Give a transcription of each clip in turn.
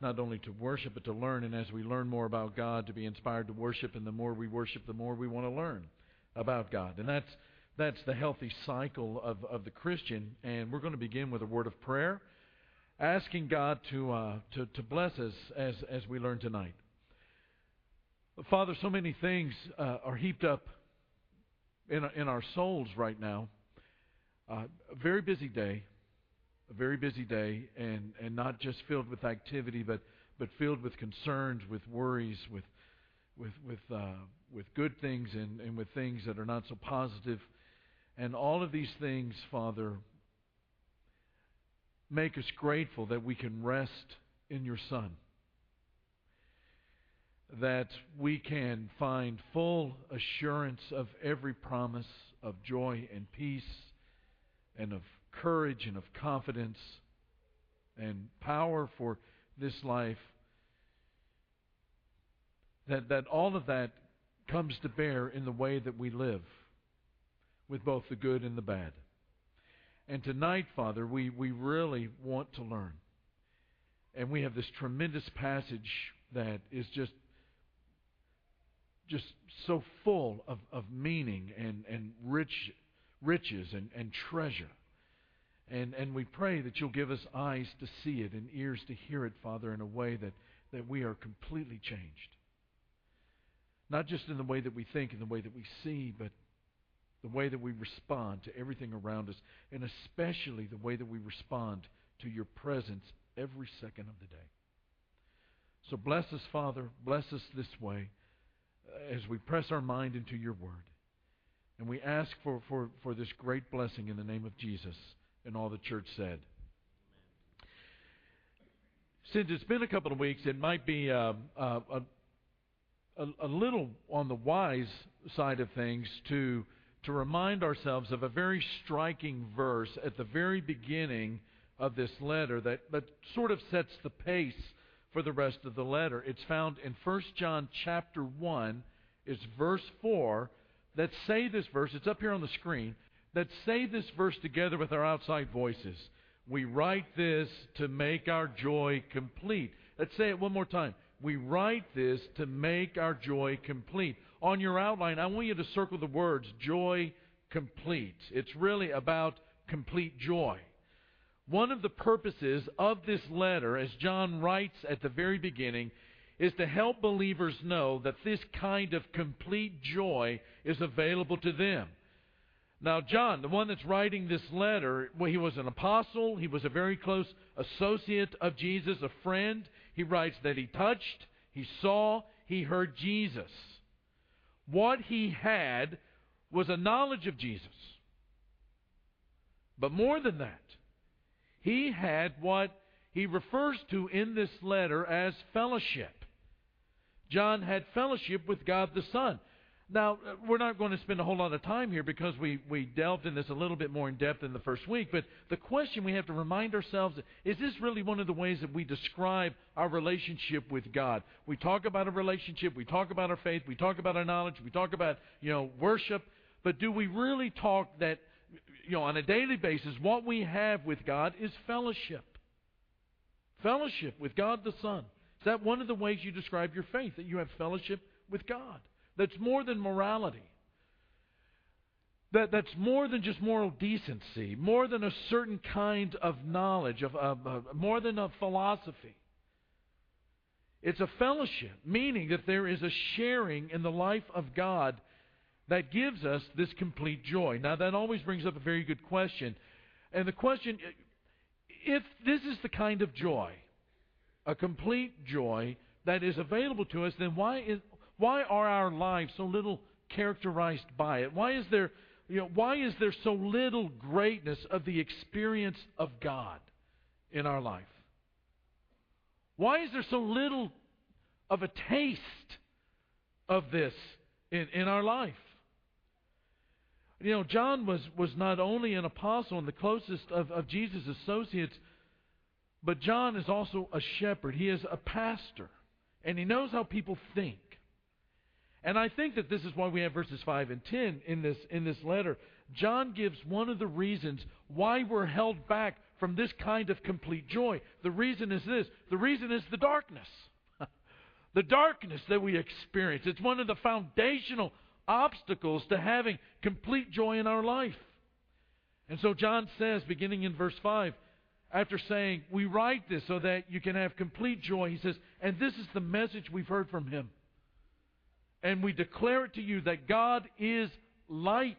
not only to worship, but to learn. And as we learn more about God, to be inspired to worship. And the more we worship, the more we want to learn about God. And that's, that's the healthy cycle of, of the Christian. And we're going to begin with a word of prayer, asking God to, uh, to, to bless us as, as we learn tonight. Father, so many things uh, are heaped up in, in our souls right now. Uh, a very busy day, a very busy day, and, and not just filled with activity, but, but filled with concerns, with worries, with, with, with, uh, with good things and, and with things that are not so positive. And all of these things, Father, make us grateful that we can rest in your Son that we can find full assurance of every promise of joy and peace and of courage and of confidence and power for this life. That, that all of that comes to bear in the way that we live with both the good and the bad. And tonight, Father, we, we really want to learn. And we have this tremendous passage that is just just so full of, of meaning and, and rich riches and, and treasure. And, and we pray that you'll give us eyes to see it and ears to hear it, Father, in a way that, that we are completely changed. Not just in the way that we think and the way that we see, but the way that we respond to everything around us, and especially the way that we respond to your presence every second of the day. So bless us, Father. Bless us this way uh, as we press our mind into your word. And we ask for, for, for this great blessing in the name of Jesus. And all the church said. Since it's been a couple of weeks, it might be uh, uh, a, a, little on the wise side of things to, to remind ourselves of a very striking verse at the very beginning of this letter that, that sort of sets the pace for the rest of the letter. It's found in 1 John chapter 1. It's verse 4 that say this verse. It's up here on the screen. That say this verse together with our outside voices. We write this to make our joy complete. Let's say it one more time. We write this to make our joy complete. On your outline, I want you to circle the words joy complete. It's really about complete joy. One of the purposes of this letter, as John writes at the very beginning, is to help believers know that this kind of complete joy is available to them. Now, John, the one that's writing this letter, well, he was an apostle. He was a very close associate of Jesus, a friend. He writes that he touched, he saw, he heard Jesus. What he had was a knowledge of Jesus. But more than that, he had what he refers to in this letter as fellowship. John had fellowship with God the Son. Now, uh, we're not going to spend a whole lot of time here because we, we delved in this a little bit more in depth in the first week. But the question we have to remind ourselves is this really one of the ways that we describe our relationship with God? We talk about a relationship, we talk about our faith, we talk about our knowledge, we talk about, you know, worship, but do we really talk that you know, on a daily basis, what we have with God is fellowship. Fellowship with God the Son. Is that one of the ways you describe your faith? That you have fellowship with God. That's more than morality. That, that's more than just moral decency, more than a certain kind of knowledge, of, of, of more than a philosophy. It's a fellowship, meaning that there is a sharing in the life of God that gives us this complete joy. Now, that always brings up a very good question. And the question if this is the kind of joy, a complete joy that is available to us, then why, is, why are our lives so little characterized by it? Why is there, you know, why is there so little greatness of the experience of God in our life? Why is there so little of a taste of this in, in our life? You know, John was, was not only an apostle and the closest of, of Jesus' associates, but John is also a shepherd. He is a pastor. And he knows how people think. And I think that this is why we have verses 5 and 10 in this, in this letter. John gives one of the reasons why we're held back from this kind of complete joy. The reason is this the reason is the darkness. the darkness that we experience. It's one of the foundational obstacles to having complete joy in our life. And so John says, beginning in verse 5, after saying, We write this so that you can have complete joy, he says, And this is the message we've heard from him. And we declare it to you that God is light.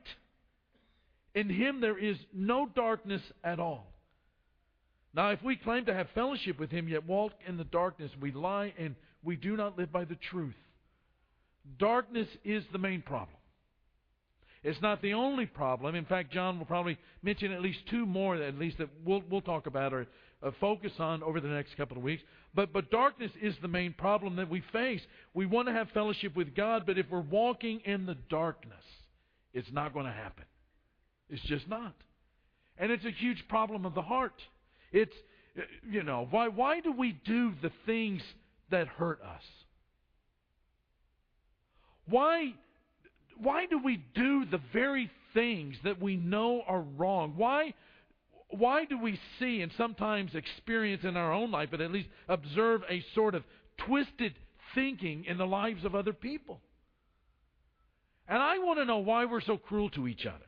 In him there is no darkness at all. Now, if we claim to have fellowship with him, yet walk in the darkness, we lie and we do not live by the truth. Darkness is the main problem. It's not the only problem. In fact, John will probably mention at least two more, at least that we'll, we'll talk about or uh, focus on over the next couple of weeks. But, but darkness is the main problem that we face. We want to have fellowship with God, but if we're walking in the darkness, it's not going to happen. It's just not. And it's a huge problem of the heart. It's, you know, why, why do we do the things that hurt us? Why, why do we do the very things that we know are wrong? Why, why do we see and sometimes experience in our own life, but at least observe a sort of twisted thinking in the lives of other people? And I want to know why we're so cruel to each other.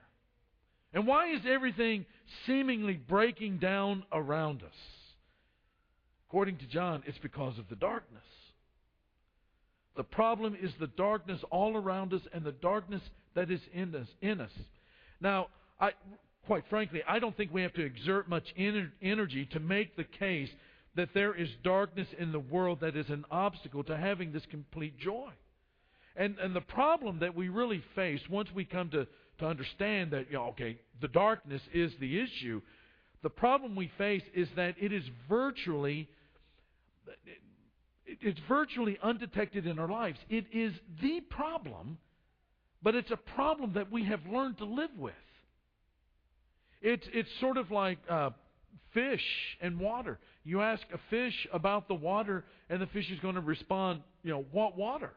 And why is everything seemingly breaking down around us? According to John, it's because of the darkness. The problem is the darkness all around us and the darkness that is in us. In us. Now, I, quite frankly, I don't think we have to exert much ener- energy to make the case that there is darkness in the world that is an obstacle to having this complete joy. And, and the problem that we really face once we come to, to understand that, you know, okay, the darkness is the issue, the problem we face is that it is virtually it's virtually undetected in our lives. It is the problem, but it's a problem that we have learned to live with. It's, it's sort of like uh, fish and water. You ask a fish about the water, and the fish is going to respond, you know, what water?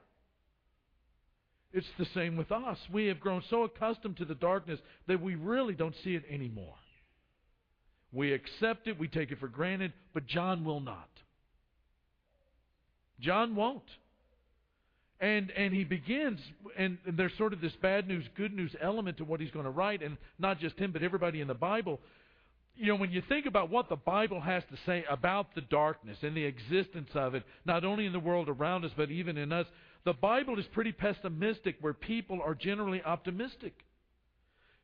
It's the same with us. We have grown so accustomed to the darkness that we really don't see it anymore. We accept it, we take it for granted, but John will not. John won't. And and he begins, and, and there's sort of this bad news, good news element to what he's going to write, and not just him, but everybody in the Bible. You know, when you think about what the Bible has to say about the darkness and the existence of it, not only in the world around us, but even in us, the Bible is pretty pessimistic where people are generally optimistic.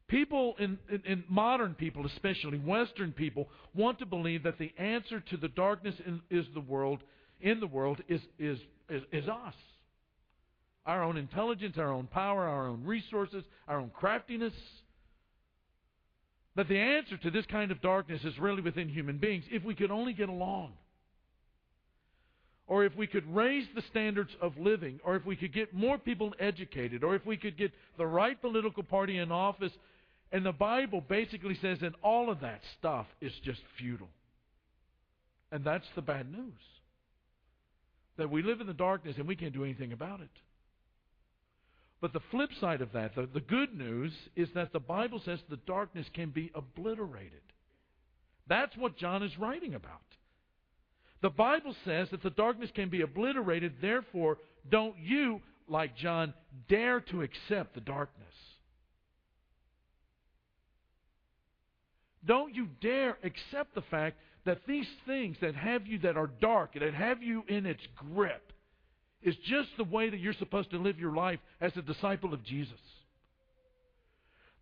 People, in, in, in, modern people, especially Western people, want to believe that the answer to the darkness in, is the world in the world is, is, is, is us. Our own intelligence, our own power, our own resources, our own craftiness. But the answer to this kind of darkness is really within human beings if we could only get along. Or if we could raise the standards of living, or if we could get more people educated, or if we could get the right political party in office. And the Bible basically says that all of that stuff is just futile. And that's the bad news that we live in the darkness and we can't do anything about it. But the flip side of that, the, the good news, is that the Bible says the darkness can be obliterated. That's what John is writing about. The Bible says that the darkness can be obliterated, therefore, don't you, like John, dare to accept the darkness. Don't you dare accept the fact that these things that have you that are dark, that have you in its grip, is just the way that you're supposed to live your life as a disciple of Jesus.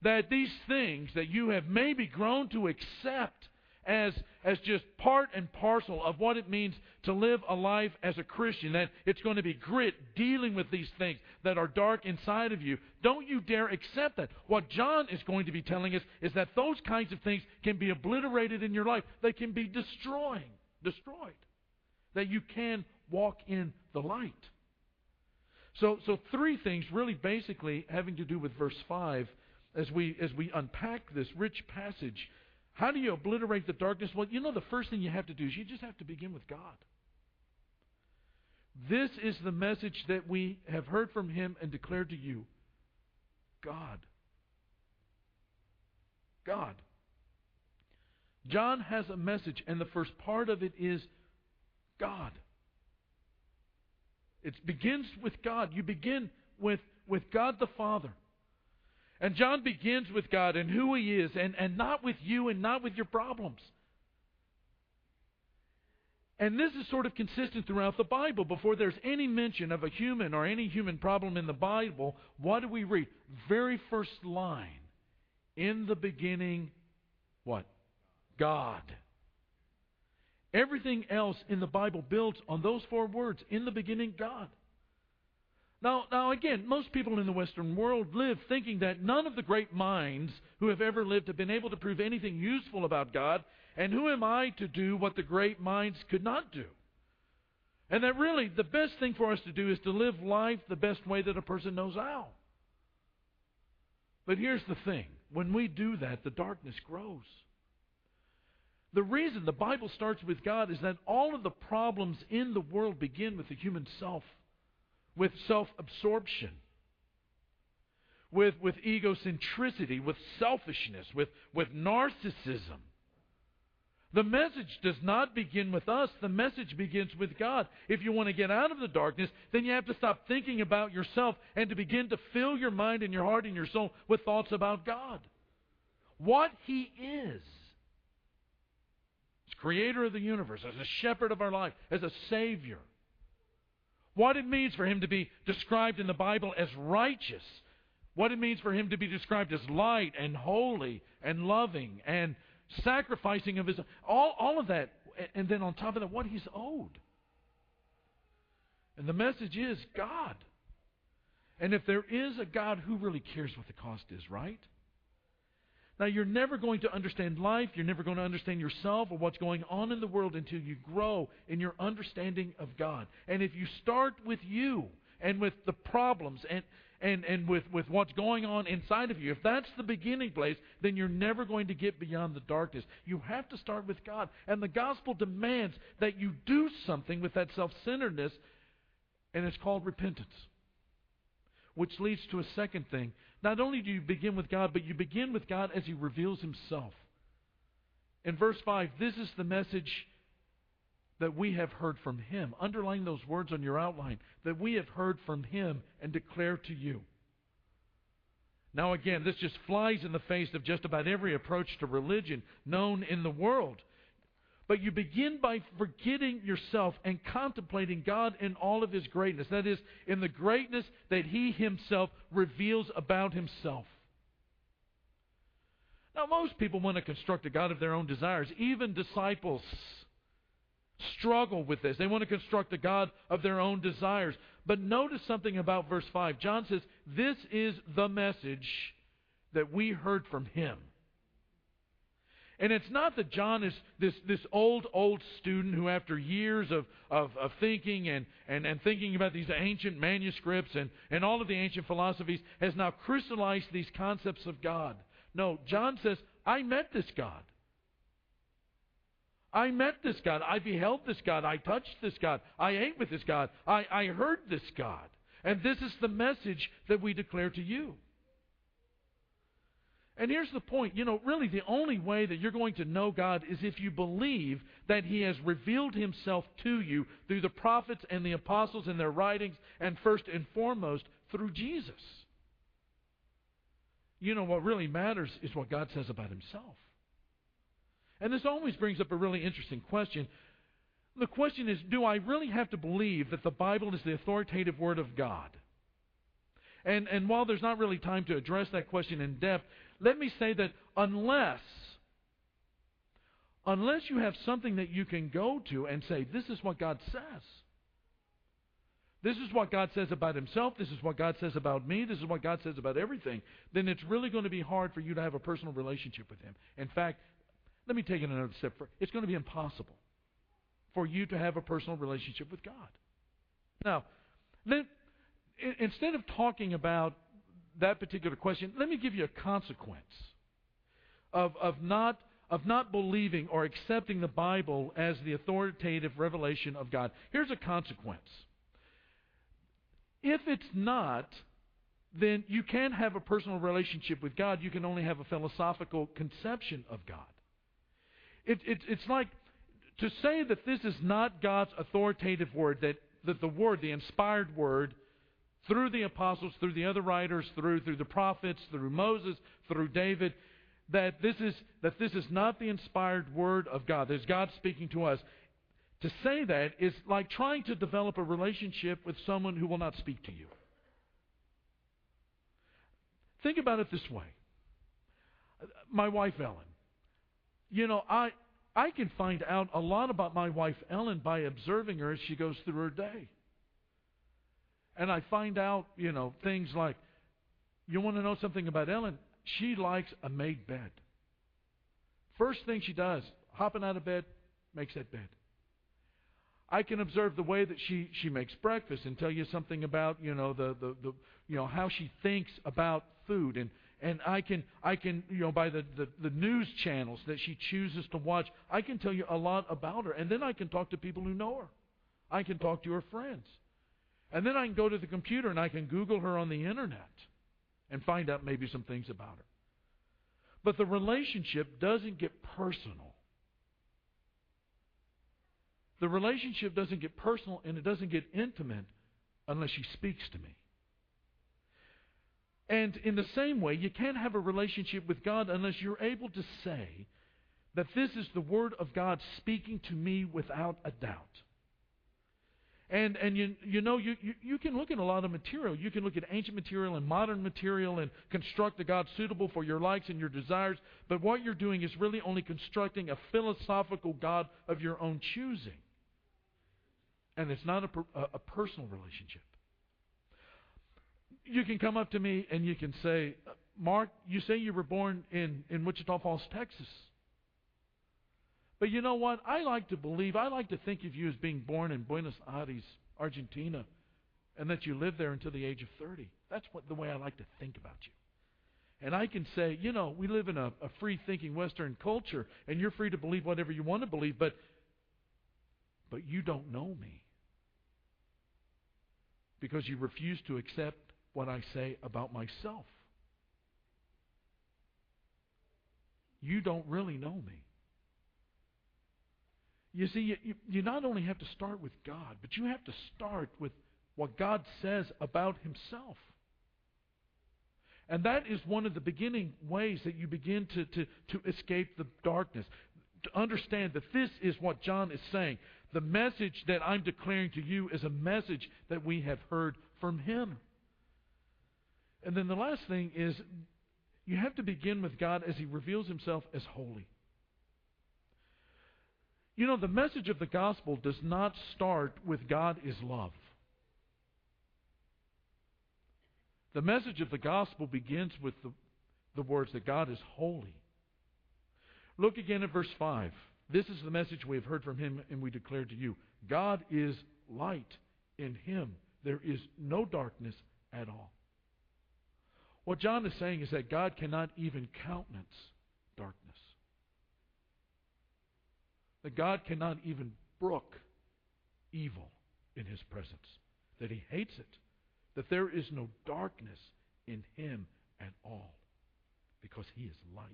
That these things that you have maybe grown to accept as, as just part and parcel of what it means to live a life as a Christian. That it's going to be grit dealing with these things that are dark inside of you. Don't you dare accept that. What John is going to be telling us is that those kinds of things can be obliterated in your life. They can be destroying, destroyed. That you can walk in the light. So, so three things really basically having to do with verse 5 as we, as we unpack this rich passage how do you obliterate the darkness? Well, you know, the first thing you have to do is you just have to begin with God. This is the message that we have heard from Him and declared to you God. God. John has a message, and the first part of it is God. It begins with God. You begin with, with God the Father. And John begins with God and who He is, and, and not with you and not with your problems. And this is sort of consistent throughout the Bible. Before there's any mention of a human or any human problem in the Bible, what do we read? Very first line. In the beginning, what? God. Everything else in the Bible builds on those four words. In the beginning, God. Now, now again, most people in the Western world live thinking that none of the great minds who have ever lived have been able to prove anything useful about God, and who am I to do what the great minds could not do? And that really the best thing for us to do is to live life the best way that a person knows how. But here's the thing when we do that, the darkness grows. The reason the Bible starts with God is that all of the problems in the world begin with the human self, with self absorption, with, with egocentricity, with selfishness, with, with narcissism. The message does not begin with us. The message begins with God. If you want to get out of the darkness, then you have to stop thinking about yourself and to begin to fill your mind and your heart and your soul with thoughts about God. What He is. Creator of the universe, as a shepherd of our life, as a Savior. What it means for Him to be described in the Bible as righteous. What it means for Him to be described as light and holy and loving and sacrificing of his all all of that and then on top of that what he's owed and the message is god and if there is a god who really cares what the cost is right now you're never going to understand life you're never going to understand yourself or what's going on in the world until you grow in your understanding of god and if you start with you and with the problems and and, and with, with what's going on inside of you, if that's the beginning place, then you're never going to get beyond the darkness. You have to start with God. And the gospel demands that you do something with that self centeredness, and it's called repentance. Which leads to a second thing. Not only do you begin with God, but you begin with God as He reveals Himself. In verse 5, this is the message that we have heard from him. Underline those words on your outline. That we have heard from him and declare to you. Now, again, this just flies in the face of just about every approach to religion known in the world. But you begin by forgetting yourself and contemplating God in all of His greatness. That is, in the greatness that He Himself reveals about Himself. Now, most people want to construct a God of their own desires. Even disciples struggle with this. They want to construct a God of their own desires. But notice something about verse 5. John says, This is the message that we heard from him. And it's not that John is this, this old, old student who, after years of, of, of thinking and, and, and thinking about these ancient manuscripts and, and all of the ancient philosophies, has now crystallized these concepts of God. No, John says, I met this God. I met this God. I beheld this God. I touched this God. I ate with this God. I, I heard this God. And this is the message that we declare to you. And here's the point. You know, really, the only way that you're going to know God is if you believe that He has revealed Himself to you through the prophets and the apostles in their writings, and first and foremost, through Jesus. You know, what really matters is what God says about Himself. And this always brings up a really interesting question. The question is do I really have to believe that the Bible is the authoritative Word of God? And, and while there's not really time to address that question in depth, let me say that unless unless you have something that you can go to and say, this is what God says. This is what God says about himself. This is what God says about me. This is what God says about everything. Then it's really going to be hard for you to have a personal relationship with him. In fact, let me take it another step. It's going to be impossible for you to have a personal relationship with God. Now, then, instead of talking about that particular question, let me give you a consequence of, of, not, of not believing or accepting the Bible as the authoritative revelation of God. Here's a consequence. If it's not, then you can't have a personal relationship with God. You can only have a philosophical conception of God. it, it, it's like to say that this is not God's authoritative word, that, that the word, the inspired word, through the apostles, through the other writers, through, through the prophets, through Moses, through David, that this, is, that this is not the inspired word of God. There's God speaking to us. To say that is like trying to develop a relationship with someone who will not speak to you. Think about it this way. My wife Ellen. You know, I I can find out a lot about my wife Ellen by observing her as she goes through her day. And I find out, you know, things like you want to know something about Ellen? She likes a made bed. First thing she does, hopping out of bed, makes that bed. I can observe the way that she, she makes breakfast and tell you something about, you know, the, the, the you know, how she thinks about food and and I can I can you know by the, the, the news channels that she chooses to watch, I can tell you a lot about her. And then I can talk to people who know her. I can talk to her friends. And then I can go to the computer and I can Google her on the internet and find out maybe some things about her. But the relationship doesn't get personal. The relationship doesn't get personal and it doesn't get intimate unless she speaks to me. And in the same way, you can't have a relationship with God unless you're able to say that this is the Word of God speaking to me without a doubt. And and you you know you, you, you can look at a lot of material. You can look at ancient material and modern material and construct a God suitable for your likes and your desires. But what you're doing is really only constructing a philosophical God of your own choosing. And it's not a, a, a personal relationship. You can come up to me and you can say, Mark, you say you were born in, in Wichita Falls, Texas. But you know what? I like to believe, I like to think of you as being born in Buenos Aires, Argentina, and that you lived there until the age of 30. That's what, the way I like to think about you. And I can say, you know, we live in a, a free thinking Western culture, and you're free to believe whatever you want to believe, but, but you don't know me. Because you refuse to accept what I say about myself. You don't really know me. You see, you, you not only have to start with God, but you have to start with what God says about Himself. And that is one of the beginning ways that you begin to, to, to escape the darkness. To understand that this is what John is saying. The message that I'm declaring to you is a message that we have heard from Him. And then the last thing is you have to begin with God as He reveals Himself as holy. You know, the message of the gospel does not start with God is love. The message of the gospel begins with the, the words that God is holy. Look again at verse 5. This is the message we have heard from him and we declare to you. God is light. In him there is no darkness at all. What John is saying is that God cannot even countenance darkness that God cannot even brook evil in his presence, that he hates it, that there is no darkness in him at all, because he is light.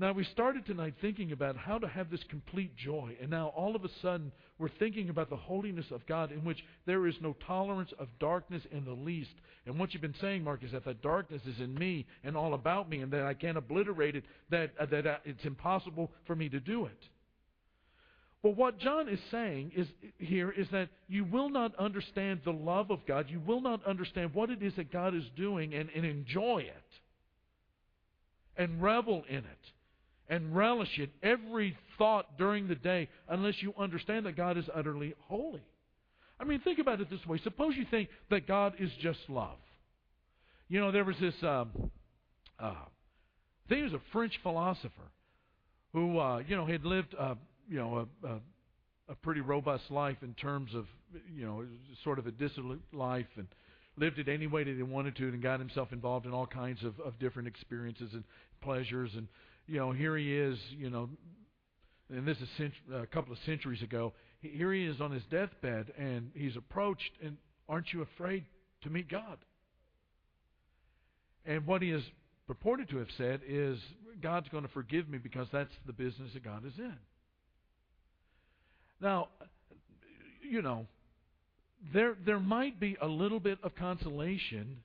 Now, we started tonight thinking about how to have this complete joy, and now all of a sudden we're thinking about the holiness of God in which there is no tolerance of darkness in the least. And what you've been saying, Mark, is that that darkness is in me and all about me, and that I can't obliterate it, that, uh, that uh, it's impossible for me to do it. But what John is saying is here is that you will not understand the love of God. You will not understand what it is that God is doing and, and enjoy it and revel in it and relish it every thought during the day unless you understand that God is utterly holy. I mean, think about it this way. Suppose you think that God is just love. You know, there was this, um, uh, I think he was a French philosopher who, uh, you know, had lived, uh, you know, a, a, a pretty robust life in terms of, you know, sort of a dissolute life and lived it any way that he wanted to and got himself involved in all kinds of, of different experiences and pleasures and you know, here he is, you know, and this is a couple of centuries ago. Here he is on his deathbed, and he's approached, and aren't you afraid to meet God? And what he is purported to have said is God's going to forgive me because that's the business that God is in. Now, you know, there there might be a little bit of consolation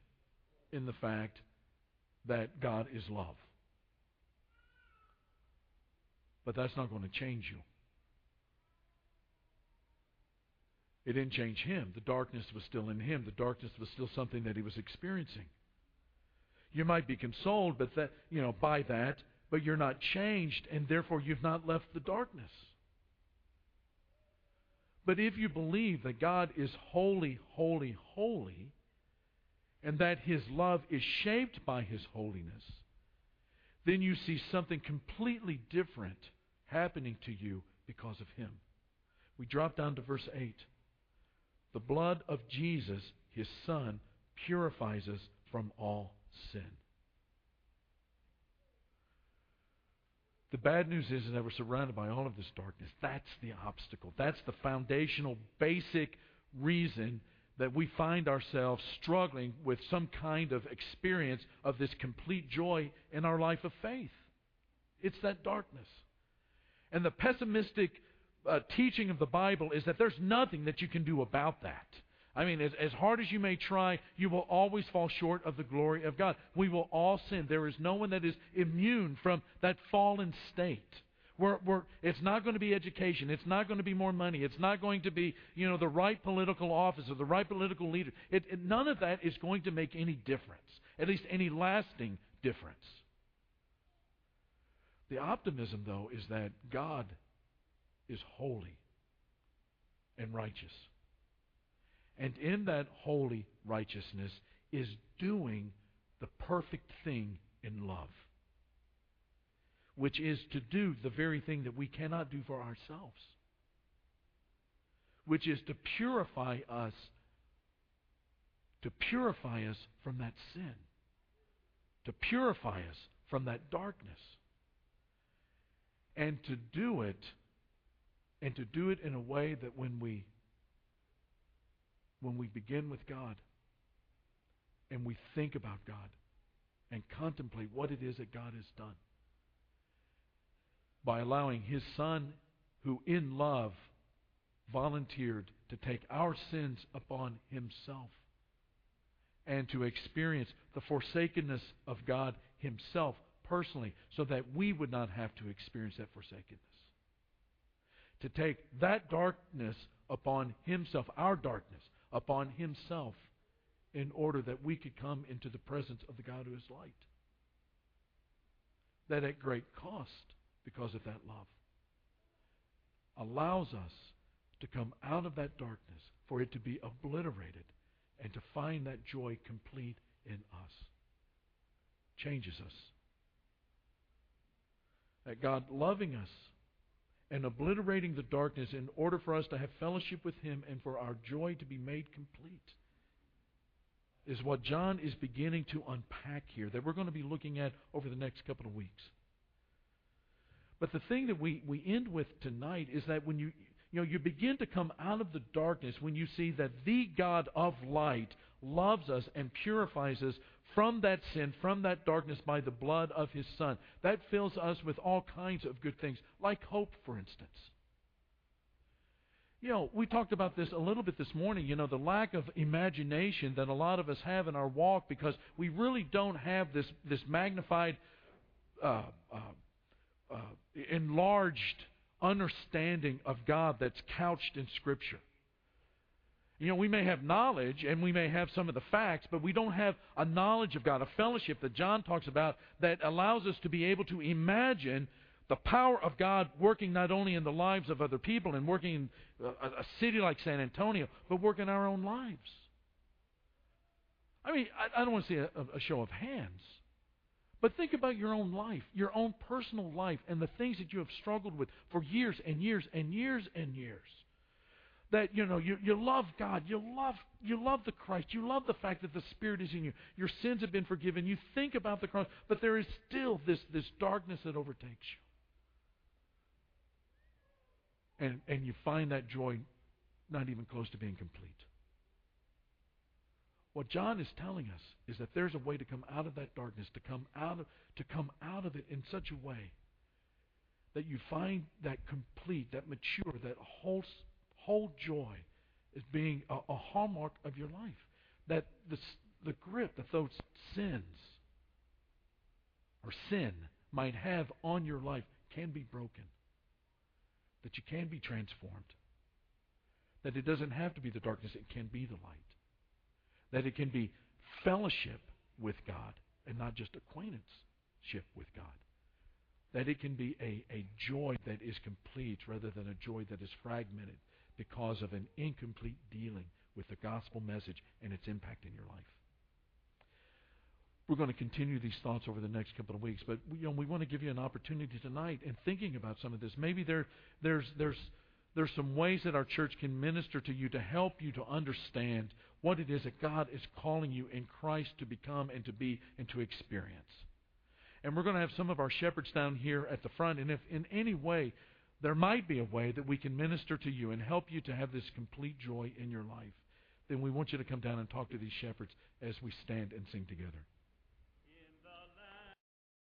in the fact that God is love. But that's not going to change you. It didn't change him. The darkness was still in him. The darkness was still something that he was experiencing. You might be consoled, but that you know by that, but you're not changed, and therefore you've not left the darkness. But if you believe that God is holy, holy, holy, and that His love is shaped by His holiness, then you see something completely different happening to you because of Him. We drop down to verse 8. The blood of Jesus, His Son, purifies us from all sin. The bad news is that we're surrounded by all of this darkness. That's the obstacle. That's the foundational, basic reason that we find ourselves struggling with some kind of experience of this complete joy in our life of faith. It's that darkness. And the pessimistic uh, teaching of the Bible is that there's nothing that you can do about that. I mean, as, as hard as you may try, you will always fall short of the glory of God. We will all sin. There is no one that is immune from that fallen state. We're, we're, it's not going to be education. It's not going to be more money. It's not going to be, you know, the right political office or the right political leader. It, it, none of that is going to make any difference, at least any lasting difference. The optimism, though, is that God is holy and righteous. And in that holy righteousness is doing the perfect thing in love, which is to do the very thing that we cannot do for ourselves, which is to purify us, to purify us from that sin, to purify us from that darkness, and to do it, and to do it in a way that when we when we begin with God and we think about God and contemplate what it is that God has done by allowing His Son, who in love volunteered to take our sins upon Himself and to experience the forsakenness of God Himself personally so that we would not have to experience that forsakenness. To take that darkness upon Himself, our darkness, upon himself in order that we could come into the presence of the God who is light. That at great cost, because of that love, allows us to come out of that darkness, for it to be obliterated, and to find that joy complete in us. Changes us. That God loving us and obliterating the darkness in order for us to have fellowship with Him and for our joy to be made complete is what John is beginning to unpack here that we're going to be looking at over the next couple of weeks. But the thing that we, we end with tonight is that when you you know you begin to come out of the darkness when you see that the God of light loves us and purifies us from that sin, from that darkness by the blood of His Son. That fills us with all kinds of good things, like hope, for instance. You know, we talked about this a little bit this morning, you know, the lack of imagination that a lot of us have in our walk because we really don't have this, this magnified, uh, uh, uh, enlarged understanding of God that's couched in Scripture. You know, we may have knowledge and we may have some of the facts, but we don't have a knowledge of God, a fellowship that John talks about that allows us to be able to imagine the power of God working not only in the lives of other people and working in a, city like San Antonio, but working in our own lives. I mean, I, don't want to say a show of hands, but think about your own life, your own personal life, and the things that you have struggled with for years and years and years and years that you know you, you love God, you love you love the Christ, you love the fact that the Spirit is in you. Your sins have been forgiven. You think about the cross, but there is still this this darkness that overtakes you. And and you find that joy not even close to being complete. What John is telling us is that there's a way to come out of that darkness, to come out of, to come out of it in such a way that you find that complete, that mature, that whole, whole joy as being a, a hallmark of your life. That the, the grip that those sins or sin might have on your life can be broken. That you can be transformed. That it doesn't have to be the darkness, it can be the light. That it can be fellowship with God and not just acquaintanceship with God. That it can be a, a joy that is complete rather than a joy that is fragmented because of an incomplete dealing with the gospel message and its impact in your life. We're going to continue these thoughts over the next couple of weeks, but you know, we want to give you an opportunity tonight in thinking about some of this. Maybe there, there's, there's, there's some ways that our church can minister to you to help you to understand what it is that God is calling you in Christ to become and to be and to experience. And we're going to have some of our shepherds down here at the front. And if in any way there might be a way that we can minister to you and help you to have this complete joy in your life, then we want you to come down and talk to these shepherds as we stand and sing together.